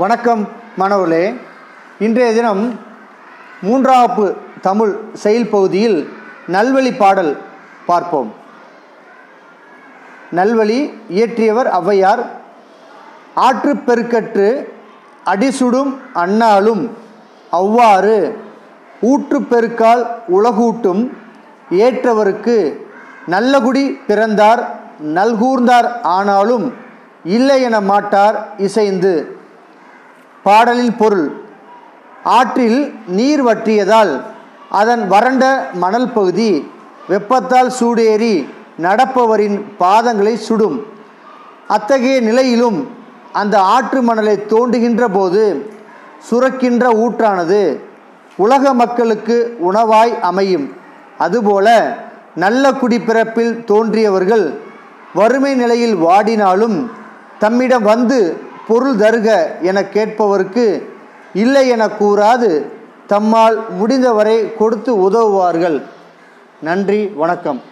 வணக்கம் மாணவர்களே. இன்றைய தினம் மூன்றாப்பு தமிழ் செயல் பகுதியில் நல்வழி பாடல் பார்ப்போம். நல்வழி இயற்றியவர் ஔவையார் ஆற்றுப் பெருக்கற்று அடிசுடும் அண்ணாலும் அவ்வாறு ஊற்றுப் பெருக்கால் உலகூட்டும் ஏற்றவருக்கு நல்லகுடி பிறந்தார் நல்கூர்ந்தார் ஆனாலும் இல்லை என மாட்டார் இசைந்து. பாடலின் பொருள். ஆற்றில் நீர் வற்றியதால் அதன் வறண்ட மணல் பகுதி வெப்பத்தால் சூடேறி நடப்பவரின் பாதங்களை சுடும். அத்தகைய நிலையிலும் அந்த ஆற்று மணலை தோண்டுகின்ற போது சுரக்கின்ற ஊற்றானது உலக மக்களுக்கு உணவாய் அமையும். அதுபோல நல்ல குடிப்பிறப்பில் தோன்றியவர்கள் வறுமை நிலையில் வாடினாலும் தம்மிடம் வந்து பொருள் தருக என கேட்பவருக்கு இல்லை என கூறாது. தம்மால் முடிந்தவரை கொடுத்து உதவுவார்கள். நன்றி வணக்கம்.